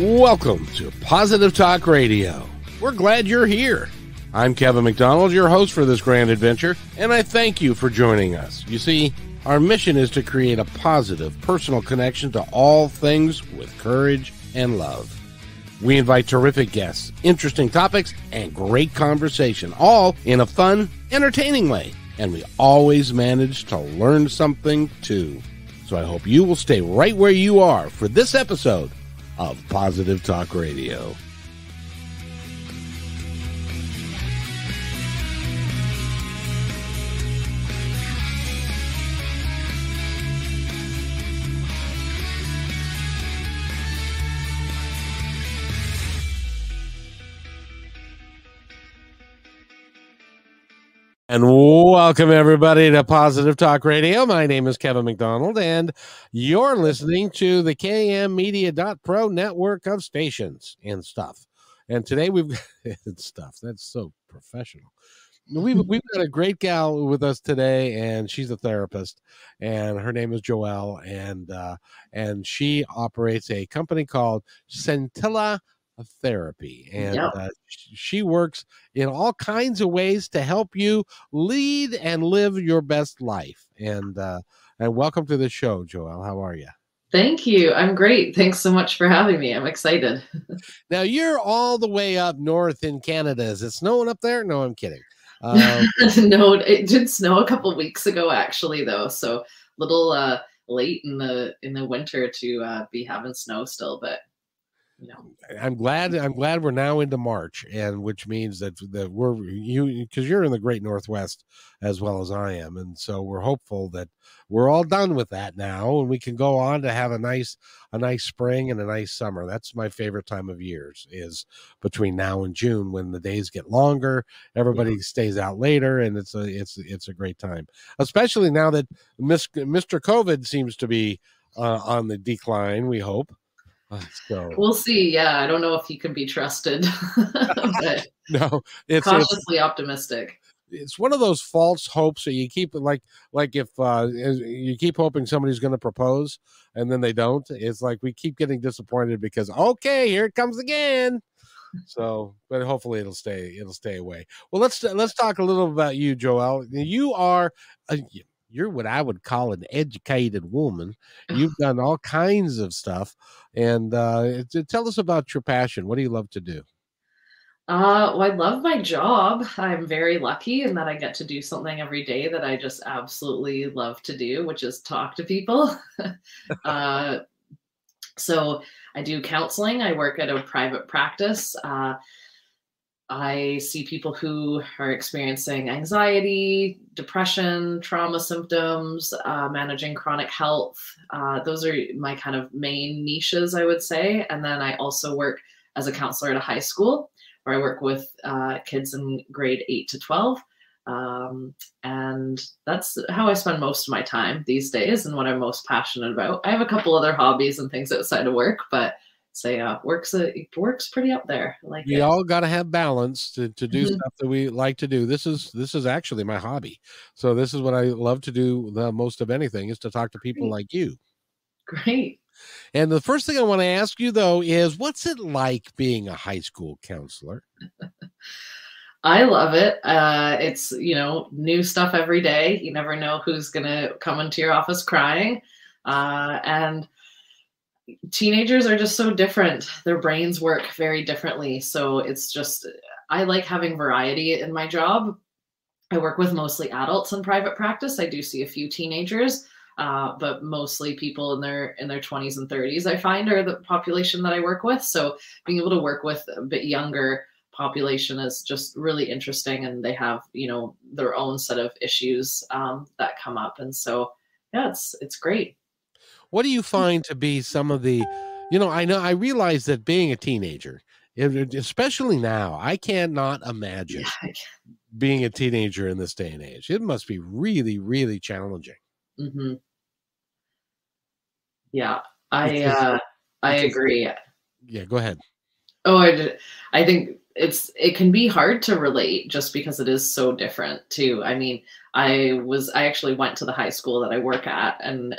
Welcome to Positive Talk Radio. We're glad you're here. I'm Kevin McDonald, your host for this grand adventure, and I thank you for joining us. You see, our mission is to create a positive, personal connection to all things with courage and love. We invite terrific guests, interesting topics, and great conversation, all in a fun, entertaining way. And we always manage to learn something too. So I hope you will stay right where you are for this episode of Positive Talk Radio. And welcome everybody to Positive Talk Radio. My name is Kevin McDonald, and you're listening to the KMmedia.pro network of stations and stuff. And today we've got stuff that's so professional. We've we've got a great gal with us today, and she's a therapist, and her name is Joelle, and uh, and she operates a company called Centilla therapy and yep. uh, she works in all kinds of ways to help you lead and live your best life and uh and welcome to the show joelle. How are you thank you. I'm great. Thanks so much for having me. I'm excited. Now you're all the way up north in canada. Is it snowing up there? No i'm kidding. Um, no it did snow a couple weeks ago actually though so a little uh late in the in the winter to uh be having snow still but know i'm glad i'm glad we're now into march and which means that that we're you because you're in the great northwest as well as i am and so we're hopeful that we're all done with that now and we can go on to have a nice a nice spring and a nice summer. That's my favorite time of years is between now and june when the days get longer everybody yeah. stays out later and it's a it's it's a great time. Especially now that mr covid seems to be uh, on the decline we hope so we'll see. Yeah, I don't know if he can be trusted, no, it's cautiously it's, optimistic. It's one of those false hopes that you keep like like if uh, you keep hoping somebody's going to propose and then they don't. It's like we keep getting disappointed because okay, here it comes again. So, but hopefully it'll stay it'll stay away. Well, let's let's talk a little about you, Joel. You are a, you're what I would call an educated woman. You've done all kinds of stuff. And uh, tell us about your passion. What do you love to do? Uh, well, I love my job. I'm very lucky in that I get to do something every day that I just absolutely love to do, which is talk to people. uh, so I do counseling. I work at a private practice. Uh, I see people who are experiencing anxiety, depression, trauma symptoms, uh, managing chronic health. Uh, those are my kind of main niches, I would say. And then I also work as a counselor at a high school where I work with uh, kids in grade 8 to 12. Um, and that's how I spend most of my time these days and what I'm most passionate about. I have a couple other hobbies and things outside of work, but say yeah works uh, works pretty up there like we it. all got to have balance to, to do mm-hmm. stuff that we like to do this is this is actually my hobby so this is what i love to do the most of anything is to talk to people great. like you great and the first thing i want to ask you though is what's it like being a high school counselor I love it. Uh, it's you know new stuff every day. You never know who's gonna come into your office crying, uh, and teenagers are just so different. Their brains work very differently. So it's just, I like having variety in my job. I work with mostly adults in private practice. I do see a few teenagers, uh, but mostly people in their in their 20s and 30s. I find are the population that I work with. So being able to work with a bit younger population is just really interesting, and they have you know their own set of issues um, that come up, and so yeah, it's it's great. What do you find to be some of the, you know, I know I realize that being a teenager, especially now, I cannot imagine yeah. being a teenager in this day and age. It must be really, really challenging. Mm-hmm. Yeah, I uh, I agree. Yeah, go ahead. Oh, I, I think it's it can be hard to relate just because it is so different too. I mean, I was I actually went to the high school that I work at, and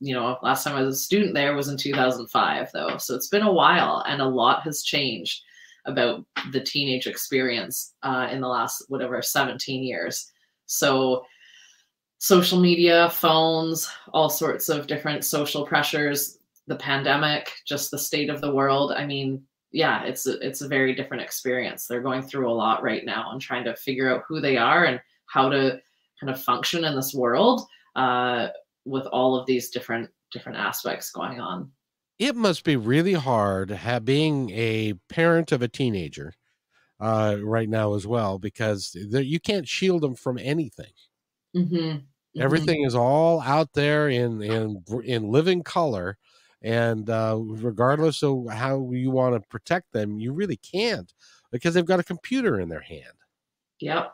you know, last time I was a student there was in 2005 though, so it's been a while, and a lot has changed about the teenage experience uh, in the last whatever 17 years. So social media, phones, all sorts of different social pressures, the pandemic, just the state of the world. I mean, yeah, it's a, it's a very different experience. They're going through a lot right now and trying to figure out who they are and how to kind of function in this world uh, with all of these different different aspects going on. It must be really hard have, being a parent of a teenager uh, right now as well because you can't shield them from anything. Mm-hmm. Mm-hmm. Everything is all out there in in in living color, and uh, regardless of how you want to protect them, you really can't because they've got a computer in their hand. Yep.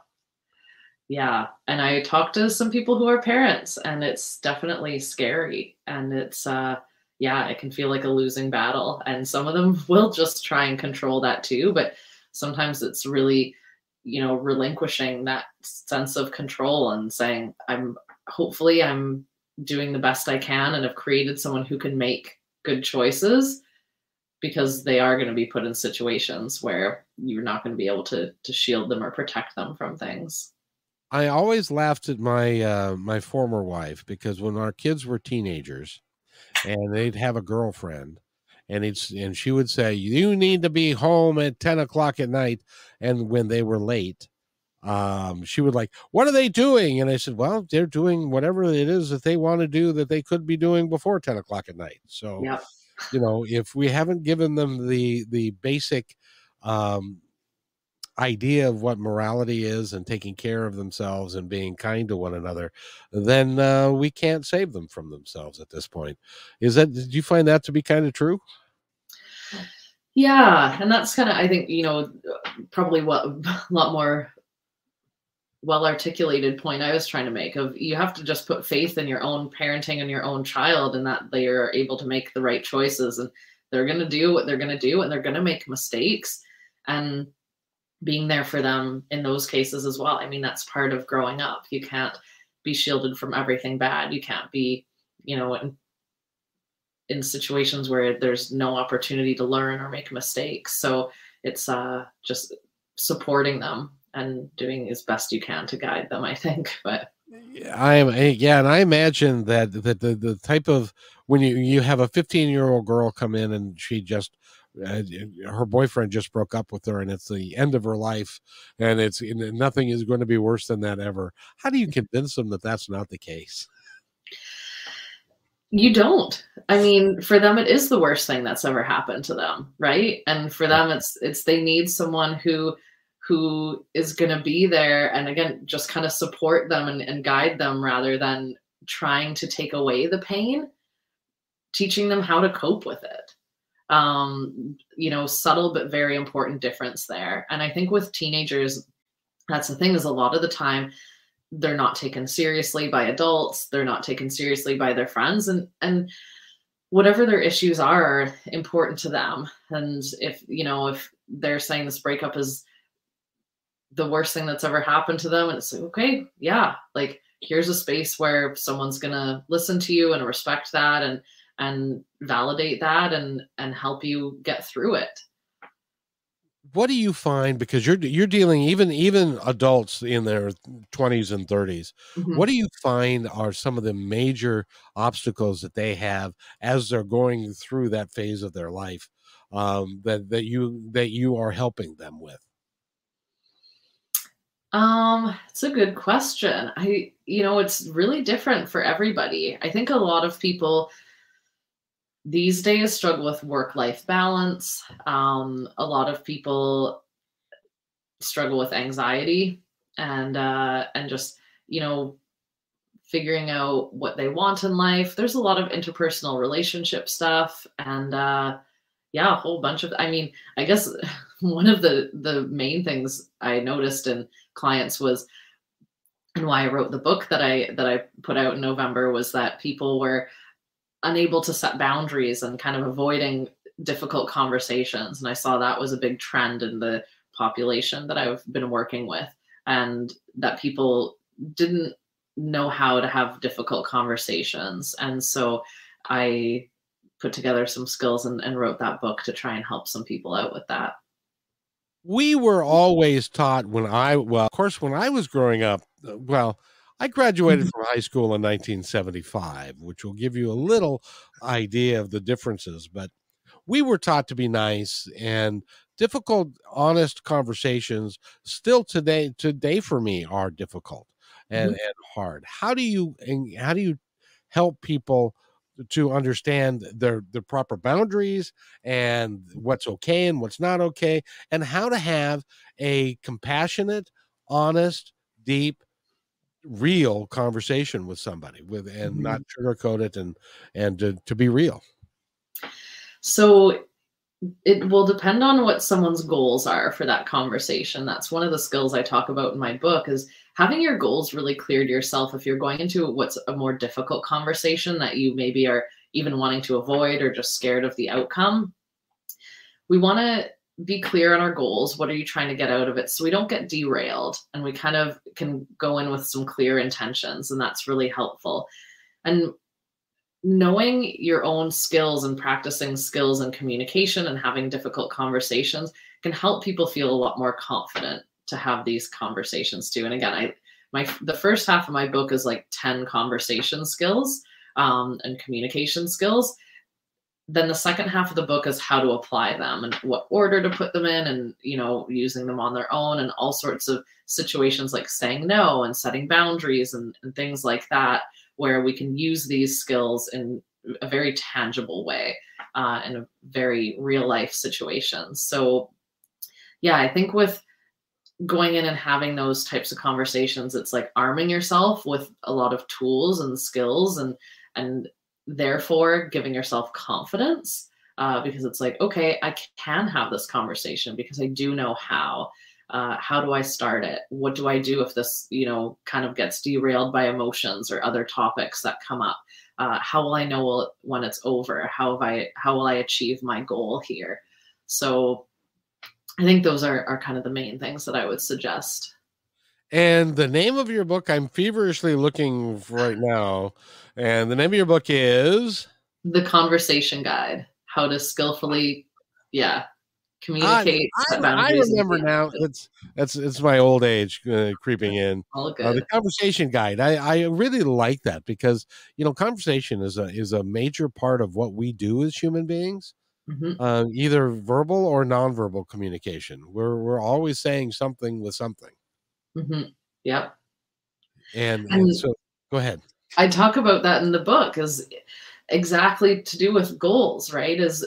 Yeah, and I talked to some people who are parents, and it's definitely scary, and it's uh, yeah, it can feel like a losing battle, and some of them will just try and control that too, but sometimes it's really you know relinquishing that sense of control and saying i'm hopefully i'm doing the best i can and have created someone who can make good choices because they are going to be put in situations where you're not going to be able to to shield them or protect them from things i always laughed at my uh my former wife because when our kids were teenagers and they'd have a girlfriend and it's and she would say you need to be home at 10 o'clock at night. And when they were late um she would like what are they doing? And i said well they're doing whatever it is that they want to do that they could be doing before 10 o'clock at night. So yep. you know if we haven't given them the the basic um idea of what morality is and taking care of themselves and being kind to one another, then uh, we can't save them from themselves at this point. Is that did you find that to be kind of true? Yeah, and that's kind of I think you know probably what a lot more well articulated point I was trying to make of you have to just put faith in your own parenting and your own child and that they are able to make the right choices and they're going to do what they're going to do and they're going to make mistakes and being there for them in those cases as well. I mean, that's part of growing up. You can't be shielded from everything bad. You can't be, you know, in, in situations where there's no opportunity to learn or make mistakes. So it's uh, just supporting them and doing as best you can to guide them. I think, but I am yeah, and I imagine that that the the type of when you you have a 15 year old girl come in and she just uh, her boyfriend just broke up with her and it's the end of her life and it's nothing is going to be worse than that ever. How do you convince them that that's not the case? You don't. I mean for them it is the worst thing that's ever happened to them right? And for them it's it's they need someone who who is going to be there and again just kind of support them and, and guide them rather than trying to take away the pain teaching them how to cope with it um, you know, subtle but very important difference there. And I think with teenagers, that's the thing is a lot of the time they're not taken seriously by adults, they're not taken seriously by their friends, and and whatever their issues are important to them. And if you know if they're saying this breakup is the worst thing that's ever happened to them, and it's like, okay, yeah, like here's a space where someone's gonna listen to you and respect that and and validate that and and help you get through it. What do you find because you're you're dealing even even adults in their 20s and 30s mm-hmm. what do you find are some of the major obstacles that they have as they're going through that phase of their life um, that that you that you are helping them with? Um it's a good question. I you know it's really different for everybody. I think a lot of people these days struggle with work life balance. Um, a lot of people struggle with anxiety and uh, and just you know figuring out what they want in life. There's a lot of interpersonal relationship stuff and uh, yeah, a whole bunch of. I mean, I guess one of the the main things I noticed in clients was and why I wrote the book that I that I put out in November was that people were unable to set boundaries and kind of avoiding difficult conversations. And I saw that was a big trend in the population that I've been working with, and that people didn't know how to have difficult conversations. And so I put together some skills and, and wrote that book to try and help some people out with that. We were always taught when I, well, of course, when I was growing up, uh, well, I graduated mm-hmm. from high school in 1975, which will give you a little idea of the differences. But we were taught to be nice and difficult, honest conversations still today, today for me are difficult and, mm-hmm. and hard. How do you, and how do you help people to understand their their proper boundaries and what's okay and what's not okay and how to have a compassionate honest deep real conversation with somebody with and mm-hmm. not sugarcoat it and and to, to be real. So it will depend on what someone's goals are for that conversation. That's one of the skills i talk about in my book is having your goals really clear to yourself. If you're going into what's a more difficult conversation that you maybe are even wanting to avoid or just scared of the outcome we want to be clear on our goals what are you trying to get out of it so we don't get derailed and we kind of can go in with some clear intentions and that's really helpful and knowing your own skills and practicing skills and communication and having difficult conversations can help people feel a lot more confident to have these conversations too. And again, I my the first half of my book is like 10 conversation skills um, and communication skills. Then the second half of the book is how to apply them and what order to put them in and you know using them on their own and all sorts of situations like saying no and setting boundaries and, and things like that where we can use these skills in a very tangible way uh, in a very real life situation. So yeah, I think with going in and having those types of conversations it's like arming yourself with a lot of tools and skills and and therefore giving yourself confidence uh, because it's like okay i can have this conversation because i do know how. Uh, how do i start it? What do i do if this you know kind of gets derailed by emotions or other topics that come up? Uh, how will i know when it's over? How have i how will i achieve my goal here? So I think those are, are kind of the main things that I would suggest. And the name of your book, I'm feverishly looking right now. And the name of your book is The Conversation Guide How to Skillfully, yeah, communicate. I, I, I remember now. It's it's it's my old age uh, creeping in. All good. Uh, the conversation guide. I I really like that because you know conversation is a is a major part of what we do as human beings mm-hmm. uh, either verbal or nonverbal communication. We're we're always saying something with something. Mm-hmm. Yep. And, and, and so, go ahead. I talk about that in the book is exactly to do with goals, right? Is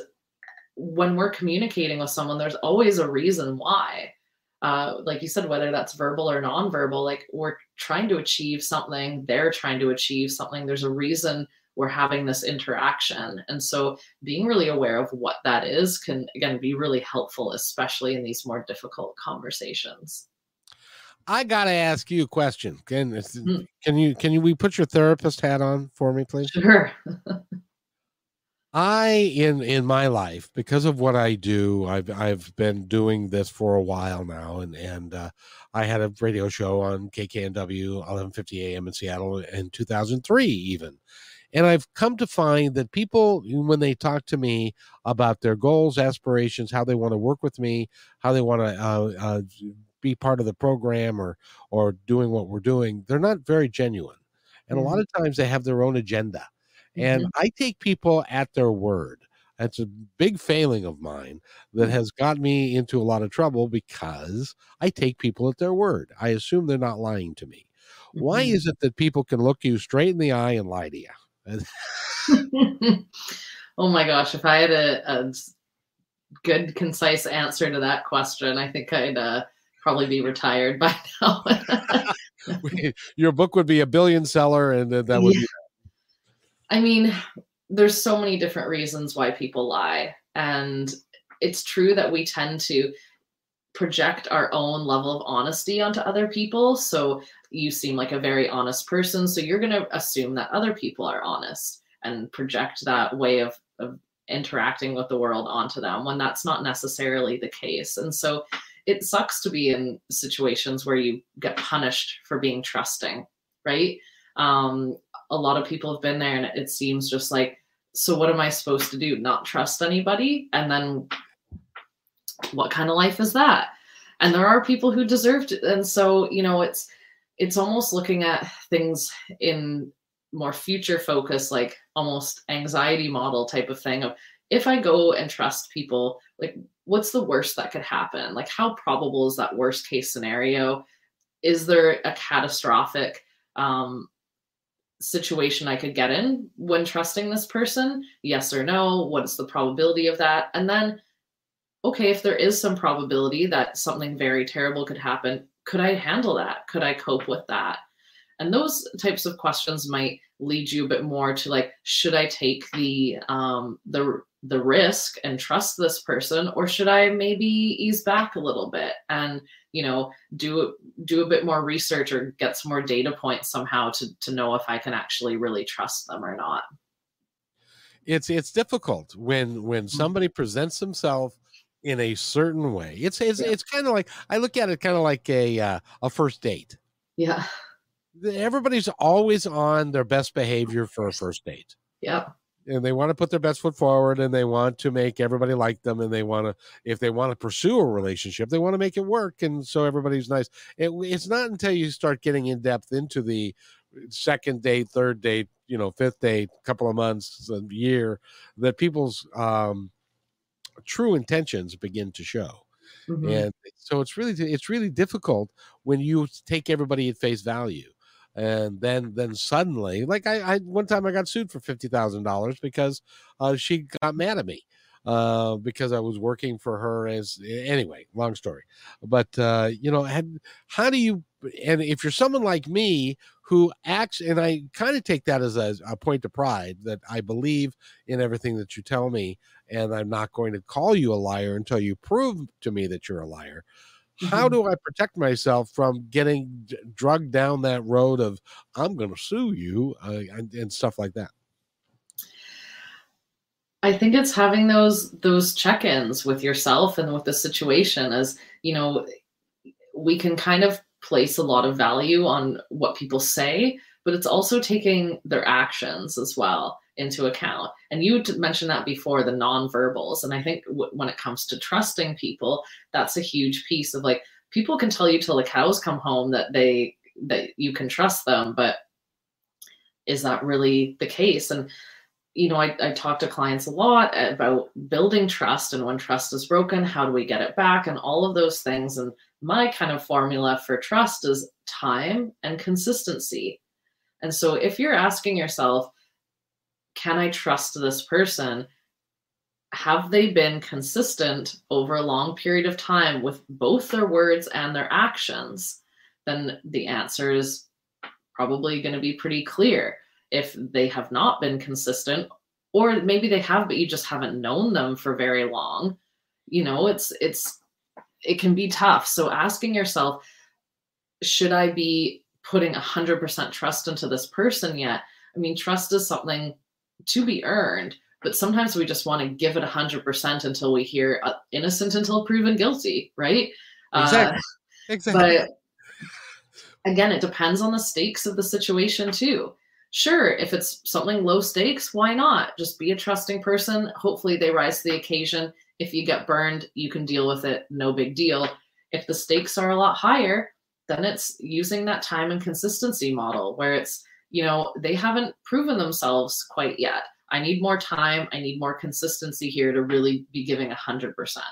when we're communicating with someone, there's always a reason why. Uh, like you said, whether that's verbal or nonverbal, like we're trying to achieve something, they're trying to achieve something. There's a reason we're having this interaction. And so being really aware of what that is can, again, be really helpful, especially in these more difficult conversations. I gotta ask you a question. Can mm. can you can you we put your therapist hat on for me, please? Sure. I in in my life because of what I do, I've I've been doing this for a while now, and and uh, I had a radio show on KKNW 1150 AM in Seattle in 2003 even, and I've come to find that people, when they talk to me about their goals, aspirations, how they want to work with me, how they want to uh, uh, be part of the program or or doing what we're doing, they're not very genuine. And mm-hmm. a lot of times they have their own agenda. And mm-hmm. I take people at their word. That's a big failing of mine that mm-hmm. has got me into a lot of trouble because I take people at their word. I assume they're not lying to me. Why mm-hmm. is it that people can look you straight in the eye and lie to you? oh my gosh, if I had a, a, good, concise answer to that question, I think I'd uh, probably be retired by now. Your book would be a billion seller, and that would yeah. be. I mean, there's so many different reasons why people lie. And it's true that we tend to project our own level of honesty onto other people. So you seem like a very honest person. So you're going to assume that other people are honest and project that way of, of interacting with the world onto them when that's not necessarily the case. And so it sucks to be in situations where you get punished for being trusting, right? Um, a lot of people have been there and it seems just like, so what am I supposed to do? Not trust anybody? And then what kind of life is that? And there are people who deserve to. And so, you know, it's, it's almost looking at things in more future focus, like almost anxiety model type of thing of if I go and trust people, like what's the worst that could happen? Like how probable is that worst case scenario? Is there a catastrophic um, situation I could get in when trusting this person? Yes or no? What is the probability of that? And then, okay, if there is some probability that something very terrible could happen, could I handle that? Could I cope with that? And those types of questions might lead you a bit more to like, should I take the um, the the risk and trust this person, or should I maybe ease back a little bit and you know do do a bit more research or get some more data points somehow to to know if I can actually really trust them or not? It's it's difficult when when mm-hmm. somebody presents themselves in a certain way. It's it's, yeah. it's kind of like I look at it kind of like a uh, a first date. Yeah. Everybody's always on their best behavior for a first date. Yeah. And they want to put their best foot forward and they want to make everybody like them and they want to if they want to pursue a relationship, they want to make it work and so everybody's nice. It, it's not until you start getting in depth into the second date, third date, you know, fifth date, couple of months, a year that people's um true intentions begin to show. Mm-hmm. And so it's really it's really difficult when you take everybody at face value. And then then suddenly, like I, I one time I got sued for fifty thousand dollars because uh, she got mad at me uh, because I was working for her as anyway. Long story, but uh, you know, had, how do you? And if you're someone like me who acts, and I kind of take that as a, a point of pride that I believe in everything that you tell me, and I'm not going to call you a liar until you prove to me that you're a liar. Mm-hmm. How do I protect myself from getting drugged down that road of I'm going to sue you uh, and, and stuff like that? I think it's having those those check-ins with yourself and with the situation as you know we can kind of place a lot of value on what people say but it's also taking their actions as well into account. And you mentioned that before the nonverbals. And I think w- when it comes to trusting people, that's a huge piece of like people can tell you till the cows come home that they that you can trust them, but is that really the case? And you know, I, I talk to clients a lot about building trust and when trust is broken, how do we get it back and all of those things. And my kind of formula for trust is time and consistency. And so if you're asking yourself, can I trust this person? Have they been consistent over a long period of time with both their words and their actions? Then the answer is probably going to be pretty clear. If they have not been consistent, or maybe they have, but you just haven't known them for very long, you know, it's, it's, it can be tough. So asking yourself, should I be putting 100% trust into this person yet? I mean, trust is something to be earned, but sometimes we just want to give it 100% until we hear uh, innocent until proven guilty, right? Exactly. Uh, exactly. But again, it depends on the stakes of the situation too. Sure, if it's something low stakes, why not? Just be a trusting person. Hopefully, they rise to the occasion. If you get burned, you can deal with it. No big deal. If the stakes are a lot higher, then it's using that time and consistency model where it's you know, they haven't proven themselves quite yet. I need more time. I need more consistency here to really be giving a hundred percent.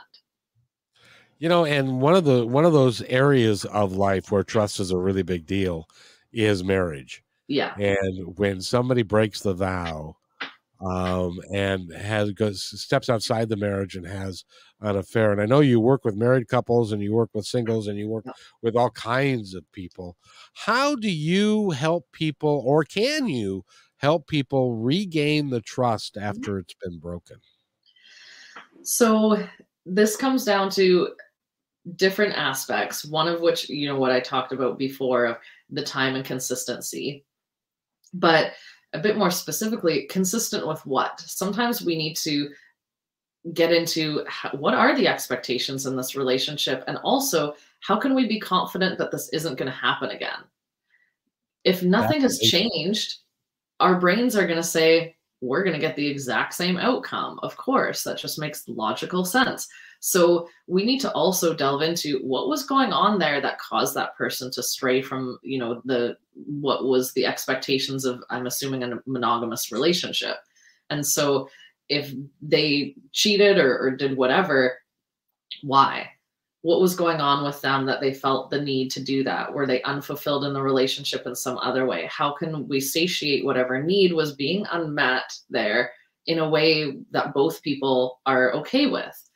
You know, and one of the one of those areas of life where trust is a really big deal is marriage. Yeah. And when somebody breaks the vow, um, and has goes steps outside the marriage and has an affair. And I know you work with married couples and you work with singles and you work with all kinds of people. How do you help people, or can you help people regain the trust mm-hmm. after it's been broken? So this comes down to different aspects one of which you know what i talked about before of the time and consistency but a bit more specifically, consistent with what? Sometimes we need to get into how, what are the expectations in this relationship? And also how can we be confident that this isn't going to happen again? If nothing That's has changed our brains are going to say we're going to get the exact same outcome. Of course that just makes logical sense. So we need to also delve into what was going on there that caused that person to stray from you know the what was the expectations of i'm assuming a monogamous relationship. And so if they cheated or, or did whatever, why? What was going on with them that they felt the need to do that? Were they unfulfilled in the relationship in some other way? How can we satiate whatever need was being unmet there in a way that both people are okay with?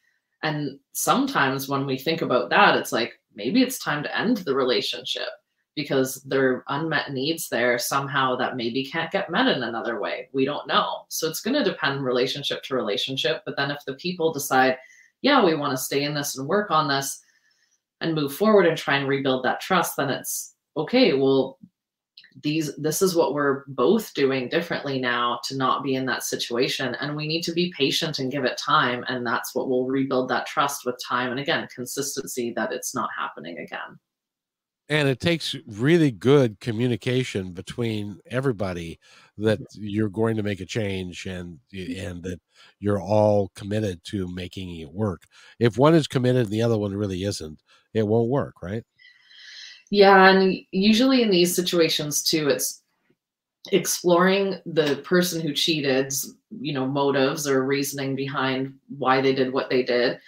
And sometimes when we think about that, it's like maybe it's time to end the relationship because there are unmet needs there somehow that maybe can't get met in another way. We don't know. So it's going to depend relationship to relationship. But then if the people decide, yeah, we want to stay in this and work on this and move forward and try and rebuild that trust, then it's okay. Well, these this is what we're both doing differently now to not be in that situation and we need to be patient and give it time and that's what will rebuild that trust with time and again consistency that it's not happening again and it takes really good communication between everybody that you're going to make a change and mm-hmm. and that you're all committed to making it work. If one is committed and the other one really isn't it won't work right? Yeah and usually in these situations too it's exploring the person who cheated you know motives or reasoning behind why they did what they did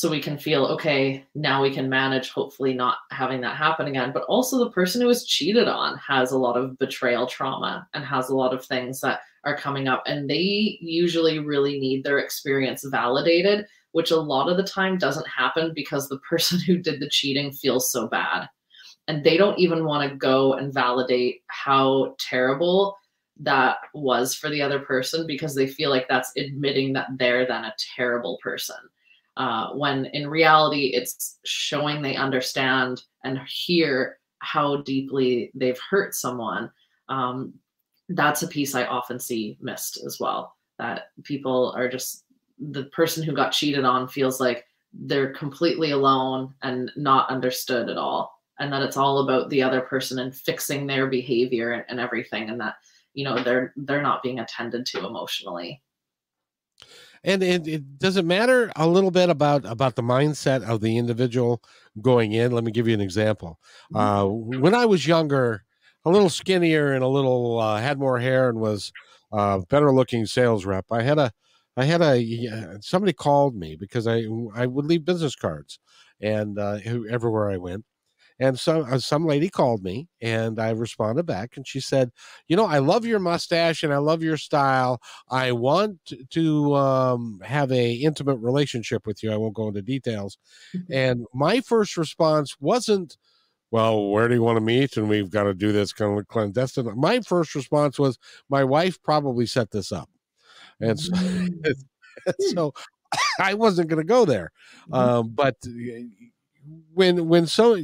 so we can feel okay now we can manage hopefully not having that happen again. But also the person who was cheated on has a lot of betrayal trauma and has a lot of things that are coming up. And they usually really need their experience validated which a lot of the time doesn't happen because the person who did the cheating feels so bad. And they don't even want to go and validate how terrible that was for the other person because they feel like that's admitting that they're then a terrible person uh, when in reality it's showing they understand and hear how deeply they've hurt someone um, that's a piece i often see missed as well that people are just the person who got cheated on feels like they're completely alone and not understood at all and that it's all about the other person and fixing their behavior and, everything and that you know they're they're not being attended to emotionally and it, it doesn't matter a little bit about about the mindset of the individual going in? Let me give you an example. Mm-hmm. uh, when i was younger a little skinnier and a little uh, had more hair and was uh, better looking sales rep i had a i had a somebody called me because i i would leave business cards and uh, everywhere i went and so uh, some lady called me and I responded back and she said, You know, I love your mustache and I love your style. I want to um, have a intimate relationship with you. I won't go into details. Mm-hmm. And my first response wasn't, well, where do you want to meet? And we've got to do this kind of clandestine. My first response was, my wife probably set this up. And so, mm. so I wasn't going to go there. Mm-hmm. Um, but when, when so,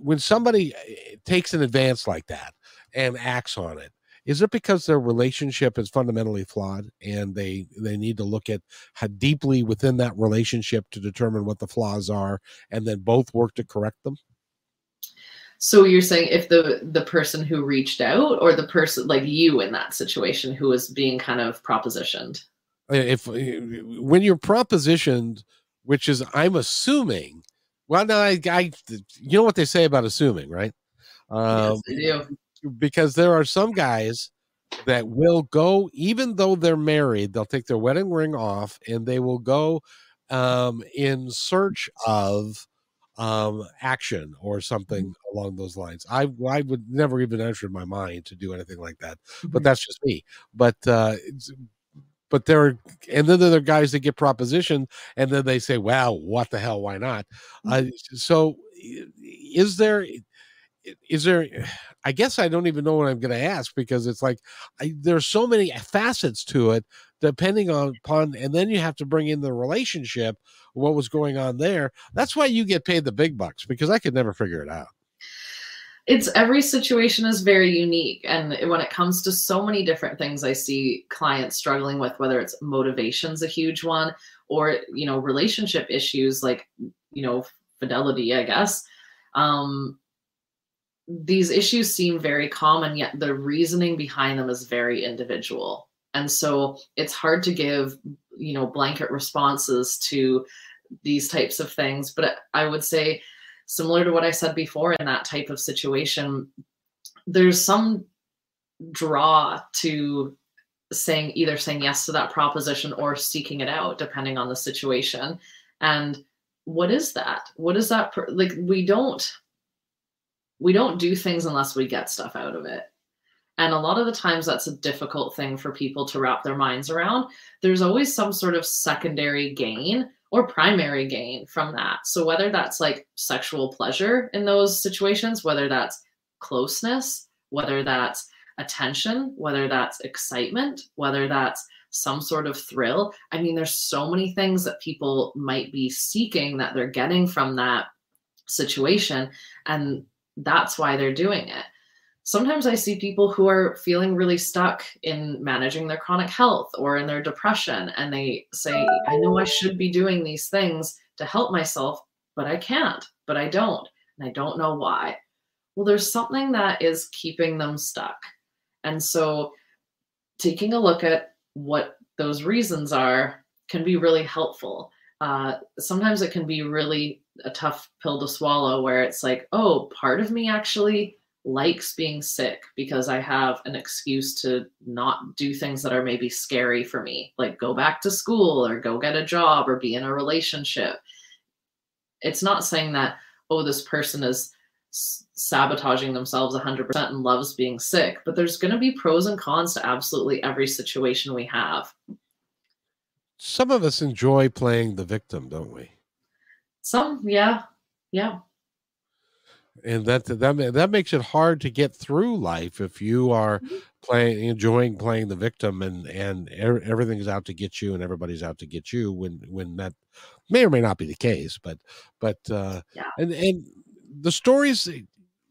when somebody eh, takes an advance like that and acts on it is it because their relationship is fundamentally flawed and they they need to look at how deeply within that relationship to determine what the flaws are and then both work to correct them? So you're saying if the the person who reached out or the person like you in that situation who was being kind of propositioned? If eh, when you're propositioned which is i'm assuming well, no, I, I, you know what they say about assuming, right? Um, yes, because there are some guys that will go, even though they're married, they'll take their wedding ring off and they will go um, in search of um, action or something mm-hmm. along those lines. I I would never even enter my mind to do anything like that, but mm-hmm. that's just me. But uh, but there are and then there are guys that get propositioned and then they say well what the hell why not? Uh, so is there is there i guess i don't even know what i'm going to ask because it's like I, there's so many facets to it depending on upon and then you have to bring in the relationship what was going on there. That's why you get paid the big bucks because i could never figure it out it's every situation is very unique and when it comes to so many different things i see clients struggling with whether it's motivation's a huge one or you know relationship issues like you know fidelity i guess. Um these issues seem very common yet the reasoning behind them is very individual. And so it's hard to give you know blanket responses to these types of things but i would say similar to what I said before in that type of situation, there's some draw to saying either saying yes to that proposition or seeking it out depending on the situation. And what is that? What is that per- like we don't we don't do things unless we get stuff out of it. And a lot of the times that's a difficult thing for people to wrap their minds around. There's always some sort of secondary gain or primary gain from that. So whether that's like sexual pleasure in those situations, whether that's closeness, whether that's attention, whether that's excitement, whether that's some sort of thrill. I mean, there's so many things that people might be seeking that they're getting from that situation. And that's why they're doing it sometimes I see people who are feeling really stuck in managing their chronic health or in their depression, and they say, I know I should be doing these things to help myself, but I can't, but I don't, and I don't know why. Well, there's something that is keeping them stuck. And so taking a look at what those reasons are can be really helpful. Uh, sometimes it can be really a tough pill to swallow where it's like, oh, part of me actually likes being sick because I have an excuse to not do things that are maybe scary for me, like go back to school or go get a job or be in a relationship. It's not saying that, oh, this person is sabotaging themselves 100% and loves being sick, but there's going to be pros and cons to absolutely every situation we have. Some of us enjoy playing the victim, don't we? Some, yeah. Yeah and that that that makes it hard to get through life if you are mm-hmm. playing enjoying playing the victim and and er, everything's out to get you and everybody's out to get you when when that may or may not be the case but but uh yeah. and and the stories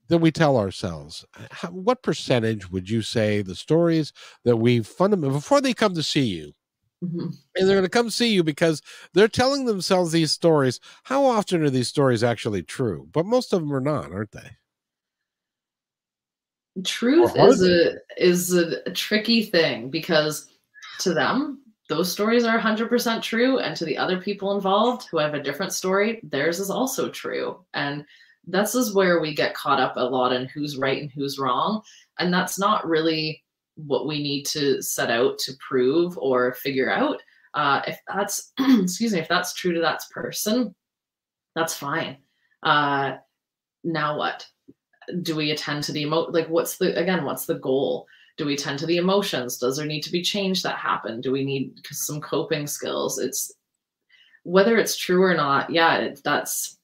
that we tell ourselves how, what percentage would you say the stories that we fundamentally before they come to see you Mm-hmm. And they're going to come see you because they're telling themselves these stories. How often are these stories actually true? But most of them are not, aren't they? Truth is a is a, a tricky thing because to them those stories are 100% true and to the other people involved who have a different story theirs is also true and this is where we get caught up a lot in who's right and who's wrong and that's not really what we need to set out to prove or figure out. Uh, if that's, excuse me, if that's true to that person, that's fine. Uh, now what? Do we attend to the emo? Like, what's the again? What's the goal? Do we tend to the emotions? Does there need to be change that happen? Do we need some coping skills? It's whether it's true or not. Yeah, it, that's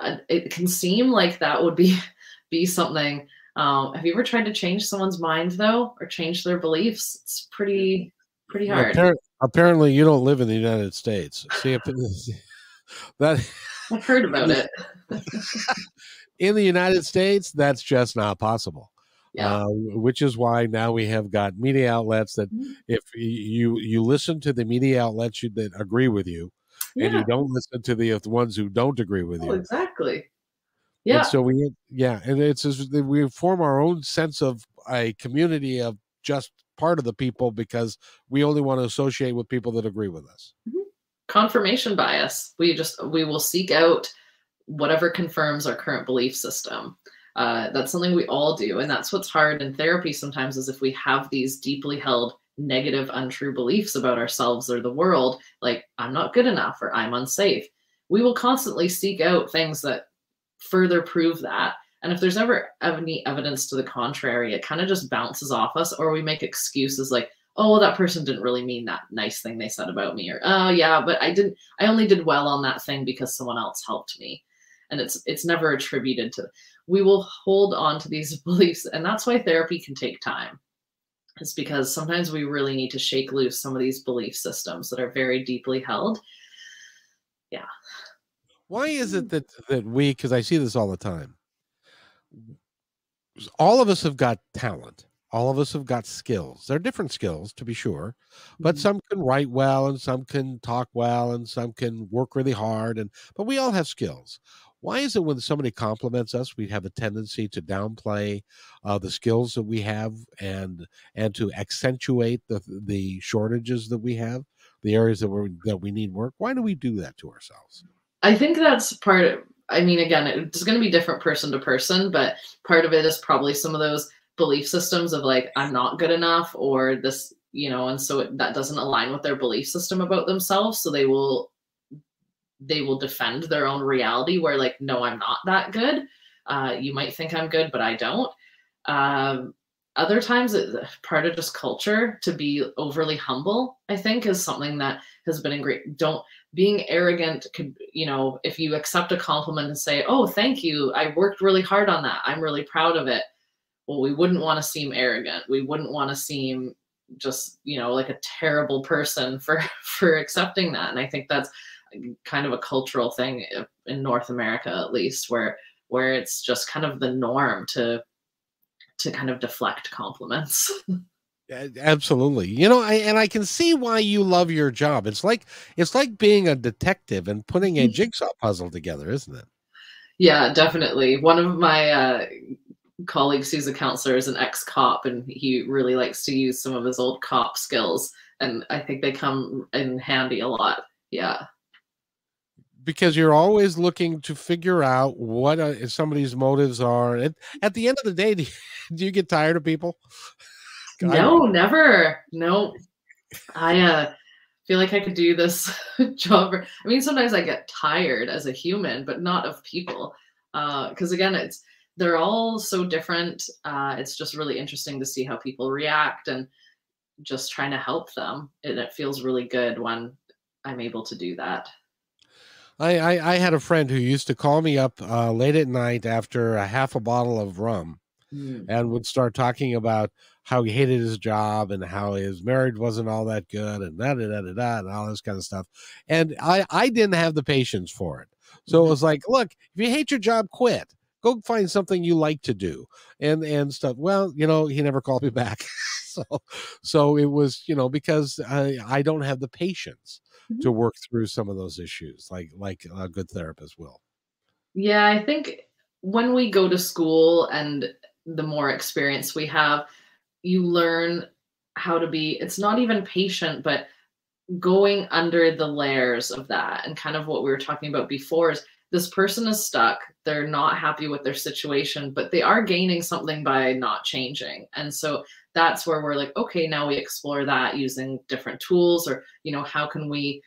uh, it can seem like that would be be something um, have you ever tried to change someone's mind though, or change their beliefs? It's pretty pretty hard. Apparently, apparently you don't live in the United States. See if that I've heard about it. in the United States, that's just not possible. Yeah. Uh, which is why now we have got media outlets that mm-hmm. if you you listen to the media outlets that agree with you, yeah. and you don't listen to the, ones who don't agree with oh, you. Exactly. Yeah. And so we, yeah, and it's as we form our own sense of a community of just part of the people because we only want to associate with people that agree with us. Mm-hmm. Confirmation bias. We just we will seek out whatever confirms our current belief system. Uh, that's something we all do, and that's what's hard in therapy sometimes is if we have these deeply held negative, untrue beliefs about ourselves or the world, like I'm not good enough or I'm unsafe. We will constantly seek out things that further prove that. And if there's ever any evidence to the contrary, it kind of just bounces off us, or we make excuses like, oh, well, that person didn't really mean that nice thing they said about me, or oh yeah, but I didn't, I only did well on that thing because someone else helped me. And it's it's never attributed to we will hold on to these beliefs, and that's why therapy can take time. It's because sometimes we really need to shake loose some of these belief systems that are very deeply held. Yeah. Why is it that that we? Because I see this all the time. all of us have got talent all of us have got skills they're different skills to be sure but Mhm. some can write well and some can talk well and some can work really hard and but we all have skills why is it when somebody compliments us we have a tendency to downplay uh, the skills that we have and and to accentuate the the shortages that we have the areas that we that we need work why do we do that to ourselves I think that's part of, I mean, again, it's going to be different person to person, but part of it is probably some of those belief systems of like, I'm not good enough or this, you know, and so it, that doesn't align with their belief system about themselves. So they will, they will defend their own reality where like, no, I'm not that good. Uh, you might think I'm good, but I don't. Um, other times, it, part of just culture to be overly humble, I think, is something that has been great. Don't being arrogant could you know if you accept a compliment and say oh thank you. I worked really hard on that. I'm really proud of it. Well we wouldn't want to seem arrogant. We wouldn't want to seem just you know like a terrible person for for accepting that. And i think that's kind of a cultural thing in north america at least where where it's just kind of the norm to to kind of deflect compliments Absolutely. You know, I, and I can see why you love your job. It's like it's like being a detective and putting a jigsaw puzzle together, isn't it? Yeah, definitely. One of my uh, colleagues who's a counselor is an ex-cop and he really likes to use some of his old cop skills and I think they come in handy a lot. Yeah. Because you're always looking to figure out what uh, somebody's motives are. At, at the end of the day, do you, do you get tired of people? No, never. No. I uh feel like I could do this job. I mean, sometimes I get tired as a human, but not of people. Uh, because again, it's they're all so different. Uh, it's just really interesting to see how people react and just trying to help them. And it feels really good when I'm able to do that. I, I, I had a friend who used to call me up uh, late at night after a half a bottle of rum Mm. and would start talking about how he hated his job and how his marriage wasn't all that good and da da da da, da and all this kind of stuff. And I I didn't have the patience for it. So it Mhm. was like, look, if you hate your job, quit. Go find something you like to do and and stuff. Well, you know, he never called me back. so so it was, you know, because I I don't have the patience Mhm. to work through some of those issues like like a good therapist will. Yeah, I think when we go to school and the more experience we have, you learn how to be, it's not even patient, but going under the layers of that. And kind of what we were talking about before is this person is stuck. They're not happy with their situation, but they are gaining something by not changing. And so that's where we're like, okay, now we explore that using different tools or, you know, how can we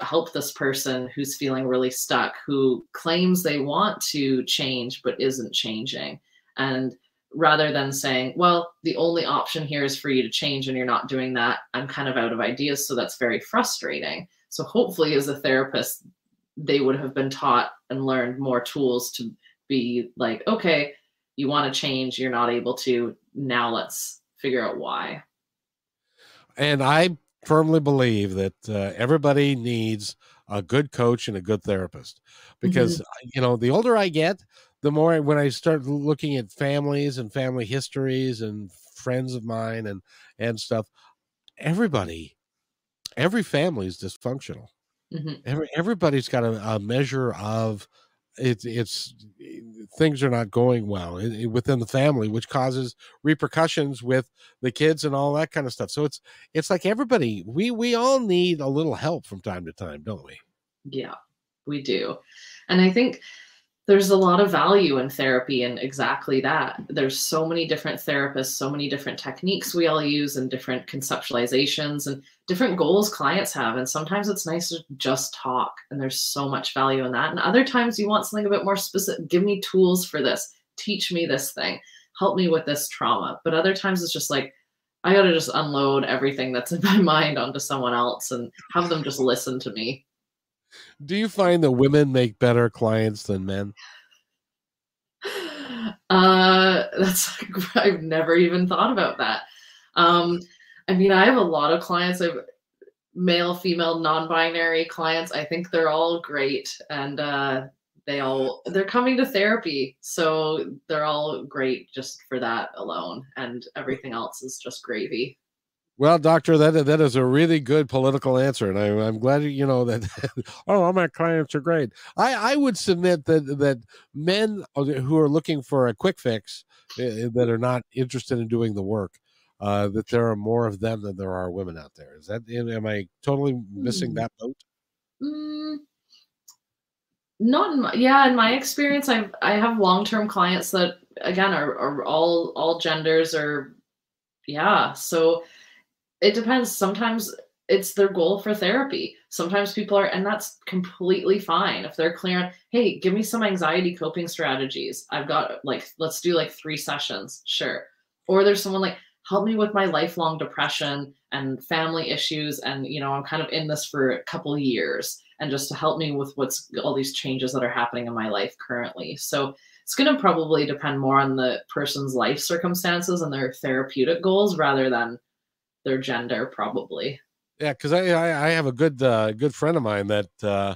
help this person who's feeling really stuck, who claims they want to change but isn't changing. And rather than saying, well, the only option here is for you to change and you're not doing that, I'm kind of out of ideas. So that's very frustrating. So hopefully, as a therapist, they would have been taught and learned more tools to be like, okay, you want to change, you're not able to. Now let's figure out why. And I firmly believe that uh, everybody needs a good coach and a good therapist because you know the older I get, the more when I start looking at families and family histories and friends of mine and and stuff, everybody, every family is dysfunctional. Mhm. Every everybody's got a, a measure of it's it's things are not going well i- i- within the family which causes repercussions with the kids and all that kind of stuff so it's it's like everybody we we all need a little help from time to time don't we Yeah, we do. And I think there's a lot of value in therapy and exactly that. There's so many different therapists, so many different techniques we all use and different conceptualizations and different goals clients have. And sometimes it's nice to just talk and there's so much value in that. And other times you want something a bit more specific. Give me tools for this. Teach me this thing. Help me with this trauma. But other times it's just like, I got to just unload everything that's in my mind onto someone else and have them just listen to me. Do you find that women make better clients than men Uh, that's I've never even thought about that. Um, I mean, I have a lot of clients. I've male, female, non-binary clients. I think they're all great, and uh, they all they're coming to therapy so they're all great just for that alone and everything else is just gravy well, doctor, that that is a really good political answer, and I, am glad you know that. oh, all my clients are great. I I would submit that that men who are looking for a quick fix uh, that are not interested in doing the work, uh, that there are more of them than there are women out there. Is that am I totally missing mm. that boat? Mm, not in my, yeah. In my experience, I've I have long term clients that again are, are all all genders or yeah. So it depends. Sometimes it's their goal for therapy. Sometimes people are, and that's completely fine. If they're clear on, hey, give me some anxiety coping strategies. I've got like, let's do like three sessions. Sure. Or there's someone like, help me with my lifelong depression and family issues. And, you know, I'm kind of in this for a couple years and just to help me with what's all these changes that are happening in my life currently. So it's going to probably depend more on the person's life circumstances and their therapeutic goals rather than their gender probably yeah because I, I, I have a good uh good friend of mine that uh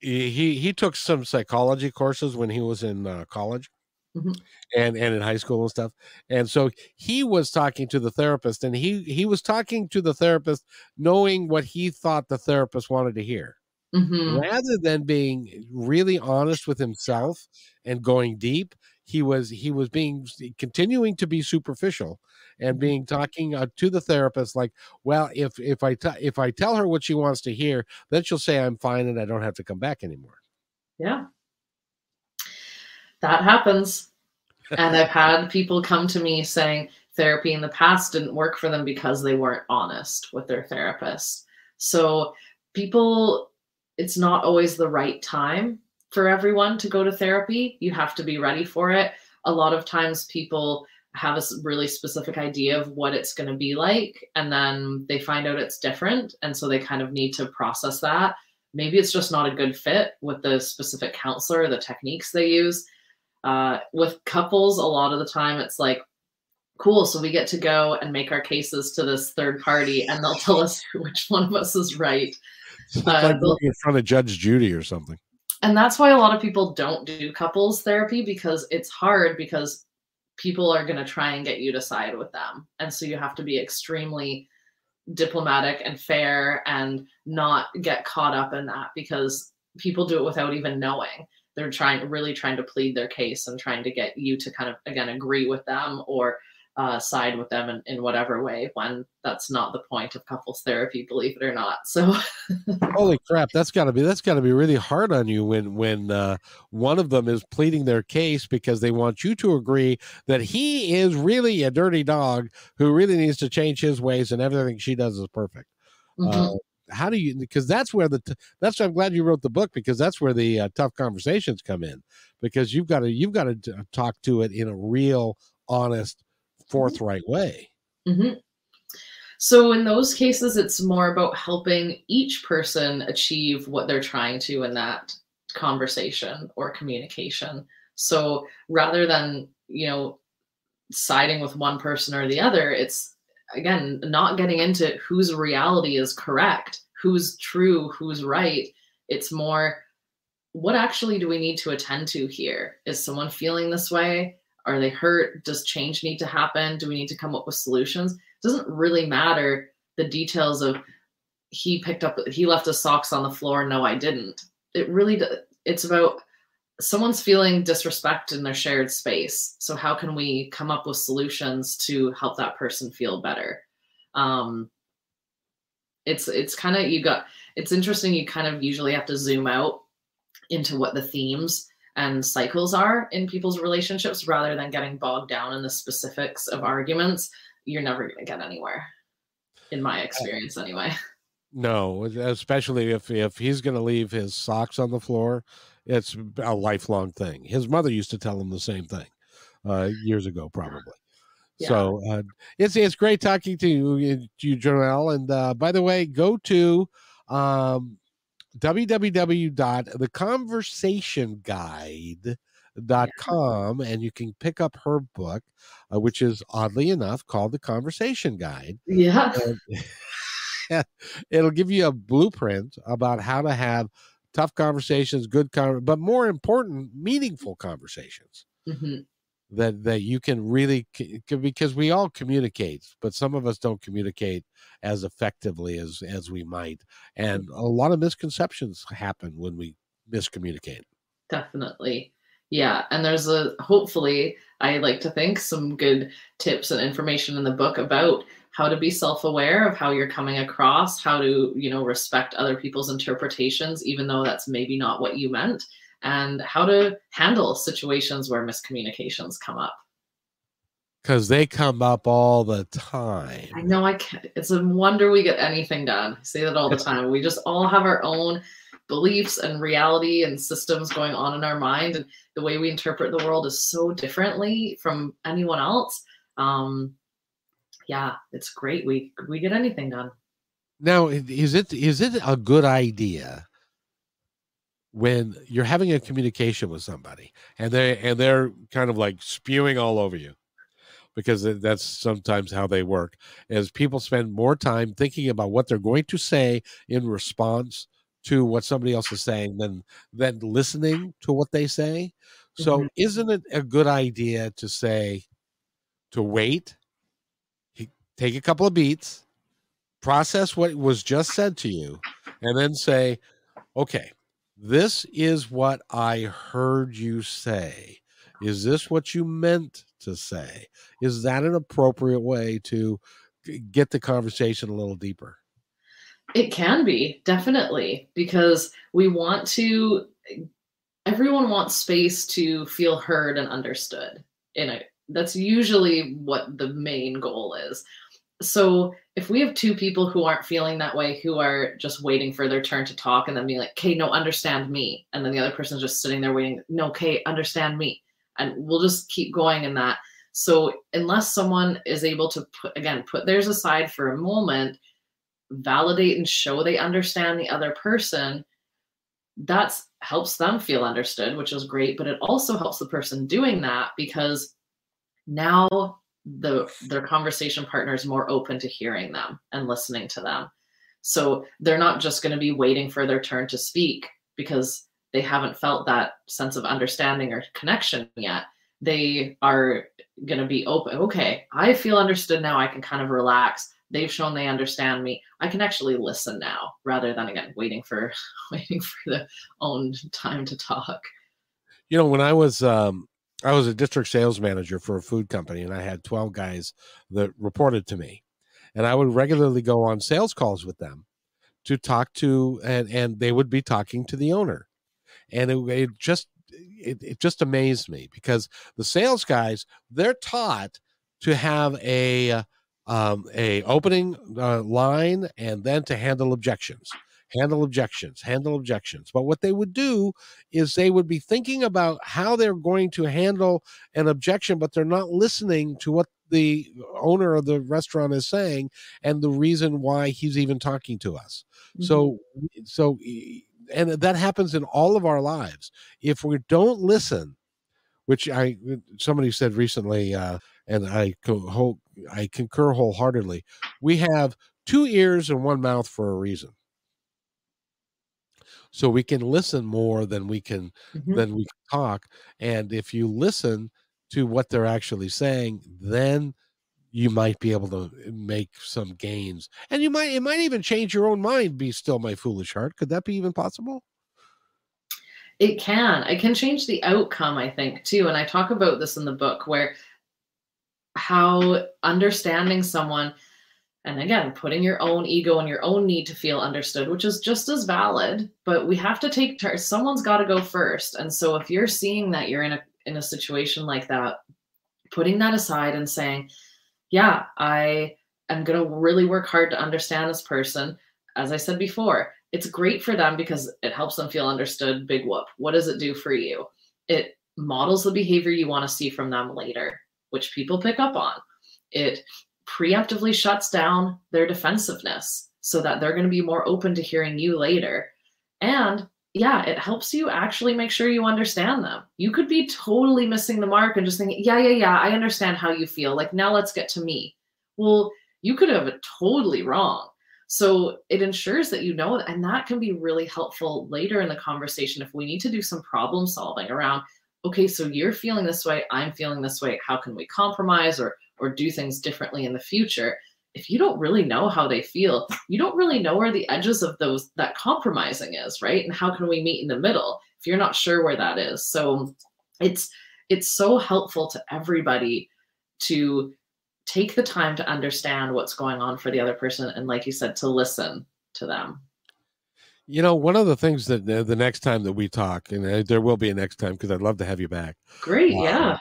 he he took some psychology courses when he was in uh, college mm-hmm. and and in high school and stuff and so he was talking to the therapist and he he was talking to the therapist knowing what he thought the therapist wanted to hear mm-hmm. rather than being really honest with himself and going deep he was he was being continuing to be superficial and mm-hmm. being talking uh, to the therapist like well if if I t- if i tell her what she wants to hear then she'll say i'm fine and i don't have to come back anymore. Yeah. That happens. And i've had people come to me saying therapy in the past didn't work for them because they weren't honest with their therapist. So people it's not always the right time for everyone to go to therapy you have to be ready for it. A lot of times people have a really specific idea of what it's going to be like and then they find out it's different and so they kind of need to process that. Maybe it's just not a good fit with the specific counselor the techniques they use. Uh, with couples a lot of the time it's like cool so we get to go and make our cases to this third party and they'll tell us which one of us is right. Uh, like in front of judge judy or something and that's why a lot of people don't do couples therapy because it's hard because people are going to try and get you to side with them. And so you have to be extremely diplomatic and fair and not get caught up in that because people do it without even knowing. They're trying really trying to plead their case and trying to get you to kind of again agree with them or uh, side with them in, in whatever way when that's not the point of couples therapy believe it or not so holy crap that's got to be that's got to be really hard on you when when uh, one of them is pleading their case because they want you to agree that he is really a dirty dog who really needs to change his ways and everything she does is perfect mm-hmm. uh, how do you because that's where the t- that's why i'm glad you wrote the book because that's where the uh, tough conversations come in because you've got to you've got to talk to it in a real honest forthright way. Mm-hmm. So, in those cases, it's more about helping each person achieve what they're trying to in that conversation or communication. So, rather than, you know, siding with one person or the other, it's again not getting into whose reality is correct, who's true, who's right. It's more what actually do we need to attend to here? Is someone feeling this way? Are they hurt? Does change need to happen? Do we need to come up with solutions? It doesn't really matter the details of he picked up he left his socks on the floor. No, I didn't. It really it's about someone's feeling disrespect in their shared space. So how can we come up with solutions to help that person feel better? Um, it's it's kind of you got it's interesting. You kind of usually have to zoom out into what the themes and cycles are in people's relationships rather than getting bogged down in the specifics of arguments you're never going to get anywhere in my experience anyway no especially if if he's going to leave his socks on the floor it's a lifelong thing his mother used to tell him the same thing uh, years ago probably yeah. so uh, it's it's great talking to you, to you Joelle. And uh, by the way, go to um, www.theconversationguide.com and you can pick up her book uh, which is oddly enough called the conversation guide. Yeah. It'll give you a blueprint about how to have tough conversations, good con- but more important, meaningful conversations. hmm that that you can really because we all communicate but some of us don't communicate as effectively as as we might and a lot of misconceptions happen when we miscommunicate Definitely. Yeah. And there's a hopefully, I like to think, some good tips and information in the book about how to be self-aware of how you're coming across, how to, you know, respect other people's interpretations, even though that's maybe not what you meant, and how to handle situations where miscommunications come up. because they come up all the time I know I can't. It's a wonder we get anything done. I say that all the time. We just all have our own beliefs and reality and systems going on in our mind, and the way we interpret the world is so differently from anyone else. Um, yeah, it's great. We we get anything done. now is it is it a good idea when you're having a communication with somebody and they and they're kind of like spewing all over you because that's sometimes how they work as people spend more time thinking about what they're going to say in response to what somebody else is saying than than listening to what they say so Mhm. isn't it a good idea to say to wait take a couple of beats process what was just said to you and then say okay this is what i heard you say is this what you meant to say is that an appropriate way to get the conversation a little deeper It can be, definitely, because we want to everyone wants space to feel heard and understood. In a that's usually what the main goal is. So if we have two people who aren't feeling that way, who are just waiting for their turn to talk and then being like, okay, no, understand me. And then the other person's just sitting there waiting, no, okay, understand me. And we'll just keep going in that. So unless someone is able to put again, put theirs aside for a moment validate and show they understand the other person that's helps them feel understood which is great but it also helps the person doing that because now the their conversation partner is more open to hearing them and listening to them. So they're not just going to be waiting for their turn to speak because they haven't felt that sense of understanding or connection yet. They are going to be open okay i feel understood now i can kind of relax. They've shown they understand me. I can actually listen now rather than again waiting for waiting for the own time to talk. You know when i was um i was a district sales manager for a food company and i had 12 guys that reported to me. And i would regularly go on sales calls with them to talk to and and they would be talking to the owner. And it, it just it, it just amazed me because the sales guys they're taught to have a um, a opening uh, line and then to handle objections handle objections handle objections. But what they would do is they would be thinking about how they're going to handle an objection but they're not listening to what the owner of the restaurant is saying and the reason why he's even talking to us. So so e- and that happens in all of our lives. If we don't listen which i somebody said recently uh and i co- ho- i concur wholeheartedly we have two ears and one mouth for a reason so we can listen more than we can Mhm. than we can talk and if you listen to what they're actually saying then you might be able to make some gains and you might it might even change your own mind be still my foolish heart could that be even possible It can. It can change the outcome, I think, too. And I talk about this in the book where how understanding someone, and again, putting your own ego and your own need to feel understood, which is just as valid, but we have to take turns. Someone's got to go first. And so if you're seeing that you're in a in a situation like that, putting that aside and saying, yeah, I am going to really work hard to understand this person. As I said before, it's great for them because it helps them feel understood. Big whoop. What does it do for you? It models the behavior you want to see from them later, which people pick up on. It preemptively shuts down their defensiveness so that they're going to be more open to hearing you later. And yeah, it helps you actually make sure you understand them. You could be totally missing the mark and just thinking, yeah, yeah, yeah, I understand how you feel. Like, now let's get to me. Well, you could have it totally wrong. So it ensures that you know, and that can be really helpful later in the conversation if we need to do some problem solving around, okay, so you're feeling this way, I'm feeling this way. How can we compromise or or do things differently in the future? If you don't really know how they feel, you don't really know where the edges of those that compromising is, right? And how can we meet in the middle if you're not sure where that is? So it's it's so helpful to everybody to take the time to understand what's going on for the other person and like you said to listen to them you know one of the things that uh, the next time that we talk and uh, there will be a next time because i'd love to have you back great uh, yeah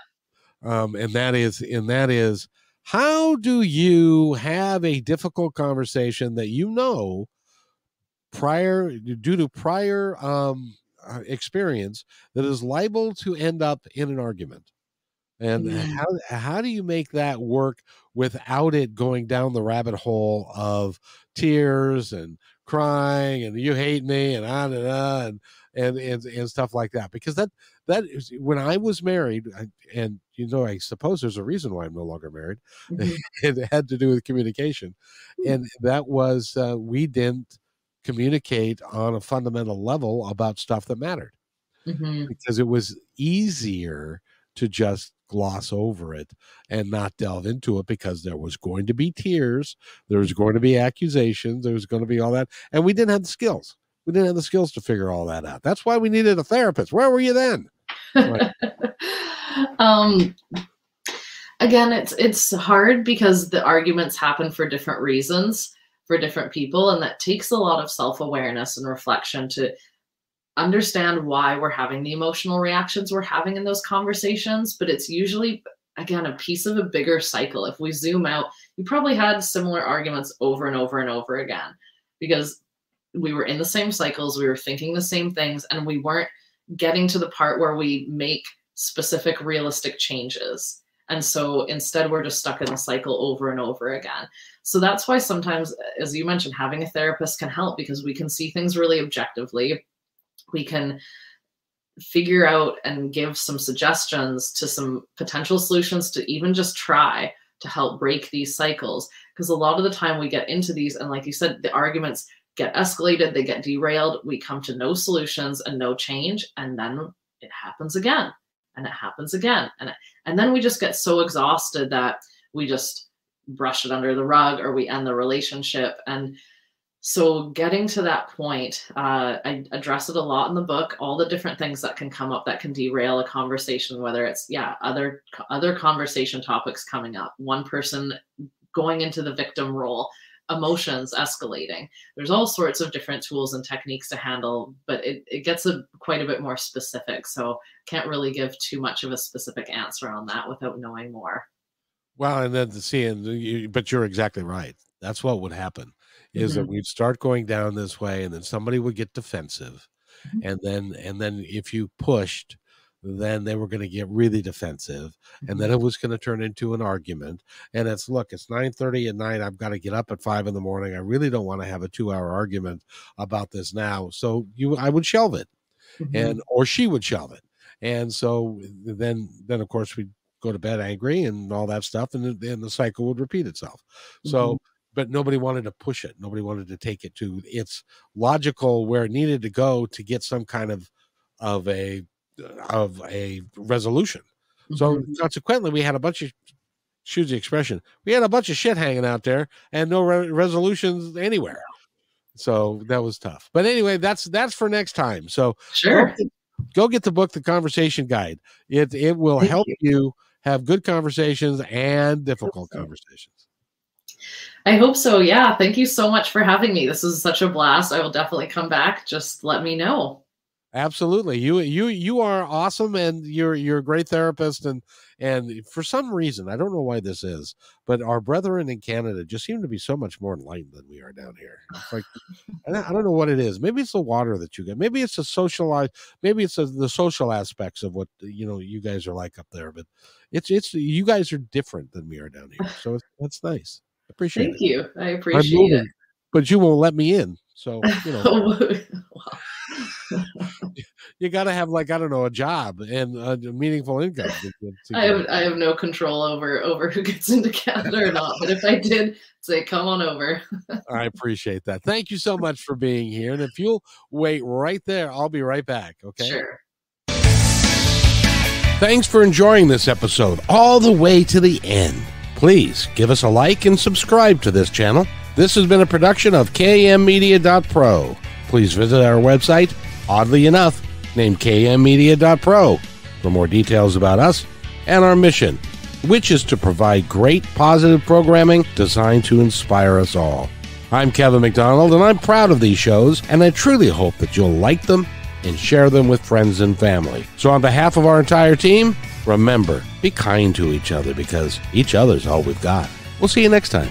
um, and that is and that is how do you have a difficult conversation that you know prior due to prior um, uh, experience that is liable to end up in an argument and mm. how how do you make that work without it going down the rabbit hole of tears and crying and you hate me and on and on and and and, stuff like that because that that is when I was married and you know I suppose there's a reason why I'm no longer married mm-hmm. it had to do with communication mm. and that was uh, we didn't communicate on a fundamental level about stuff that mattered mm-hmm. because it was easier to just gloss over it and not delve into it because there was going to be tears, there was going to be accusations, there was going to be all that, and we didn't have the skills. We didn't have the skills to figure all that out. That's why we needed a therapist. Where were you then? um, again, it's it's hard because the arguments happen for different reasons for different people, and that takes a lot of self awareness and reflection to understand why we're having the emotional reactions we're having in those conversations, but it's usually again a piece of a bigger cycle. If we zoom out, you probably had similar arguments over and over and over again because we were in the same cycles, we were thinking the same things, and we weren't getting to the part where we make specific realistic changes. And so instead, we're just stuck in the cycle over and over again. So that's why sometimes, as you mentioned, having a therapist can help because we can see things really objectively we can figure out and give some suggestions to some potential solutions to even just try to help break these cycles. Because a lot of the time we get into these and like you said the arguments get escalated they get derailed we come to no solutions and no change and then it happens again and it happens again and and then we just get so exhausted that we just brush it under the rug or we end the relationship and so getting to that point uh, i address it a lot in the book all the different things that can come up that can derail a conversation whether it's yeah other other conversation topics coming up one person going into the victim role emotions escalating. There's all sorts of different tools and techniques to handle but it, it gets a quite a bit more specific so can't really give too much of a specific answer on that without knowing more. Well and then to see and but you're exactly right. That's what would happen is mm-hmm. that we'd start going down this way and then somebody would get defensive mm-hmm. and then and then if you pushed then they were going to get really defensive and then mm-hmm. it was going to turn into an argument and it's look it's 9 30 at night i've got to get up at 5 in the morning i really don't want to have a two hour argument about this now so you i would shelve it mm-hmm. and or she would shelve it and so then then of course we'd go to bed angry and all that stuff and then the cycle would repeat itself so mm-hmm but nobody wanted to push it. Nobody wanted to take it to its logical where it needed to go to get some kind of of a of a resolution. Mm-hmm. So consequently, we had a bunch of choose the expression. We had a bunch of shit hanging out there and no re- resolutions anywhere. So that was tough. But anyway, that's that's for next time. So sure. Go get, go get the book, The Conversation Guide. It it will Thank help you. you have good conversations and difficult conversations. I hope so. Yeah. Thank you so much for having me. This is such a blast. I will definitely come back. Just let me know. Absolutely. You you you are awesome and you're you're a great therapist and and for some reason, I don't know why this is, but our brethren in Canada just seem to be so much more enlightened than we are down here. It's like I don't know what it is. Maybe it's the water that you get. Maybe it's the socialized maybe it's a, the social aspects of what you know you guys are like up there, but it's it's you guys are different than we are down here. So it's that's nice appreciate Thank it. you. I appreciate it. But you won't let me in. So, you know. you got to have like I don't know a job and a meaningful income. To, to I have I have no control over over who gets into Canada or not. But if I did, say come on over. I appreciate that. Thank you so much for being here. And if you'll wait right there, I'll be right back. Okay. Sure. Thanks for enjoying this episode all the way to the end. Please give us a like and subscribe to this channel. This has been a production of kmmedia.pro. Please visit our website, oddly enough, named kmmedia.pro for more details about us and our mission, which is to provide great positive programming designed to inspire us all. I'm Kevin McDonald, and I'm proud of these shows, and I truly hope that you'll like them and share them with friends and family. So, on behalf of our entire team, remember be kind to each other because each other's all we've got. We'll see you next time.